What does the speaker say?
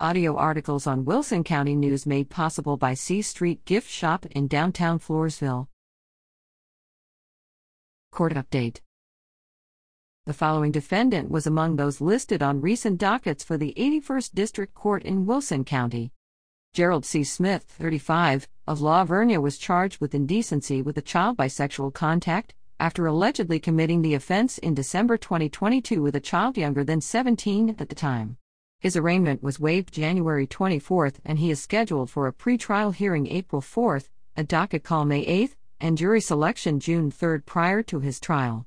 Audio articles on Wilson County News made possible by C Street Gift Shop in downtown Floresville. Court update The following defendant was among those listed on recent dockets for the 81st District Court in Wilson County. Gerald C. Smith, 35, of La Vernia was charged with indecency with a child by sexual contact after allegedly committing the offense in December 2022 with a child younger than 17 at the time. His arraignment was waived January 24 and he is scheduled for a pretrial hearing April 4, a docket call May 8, and jury selection June 3 prior to his trial.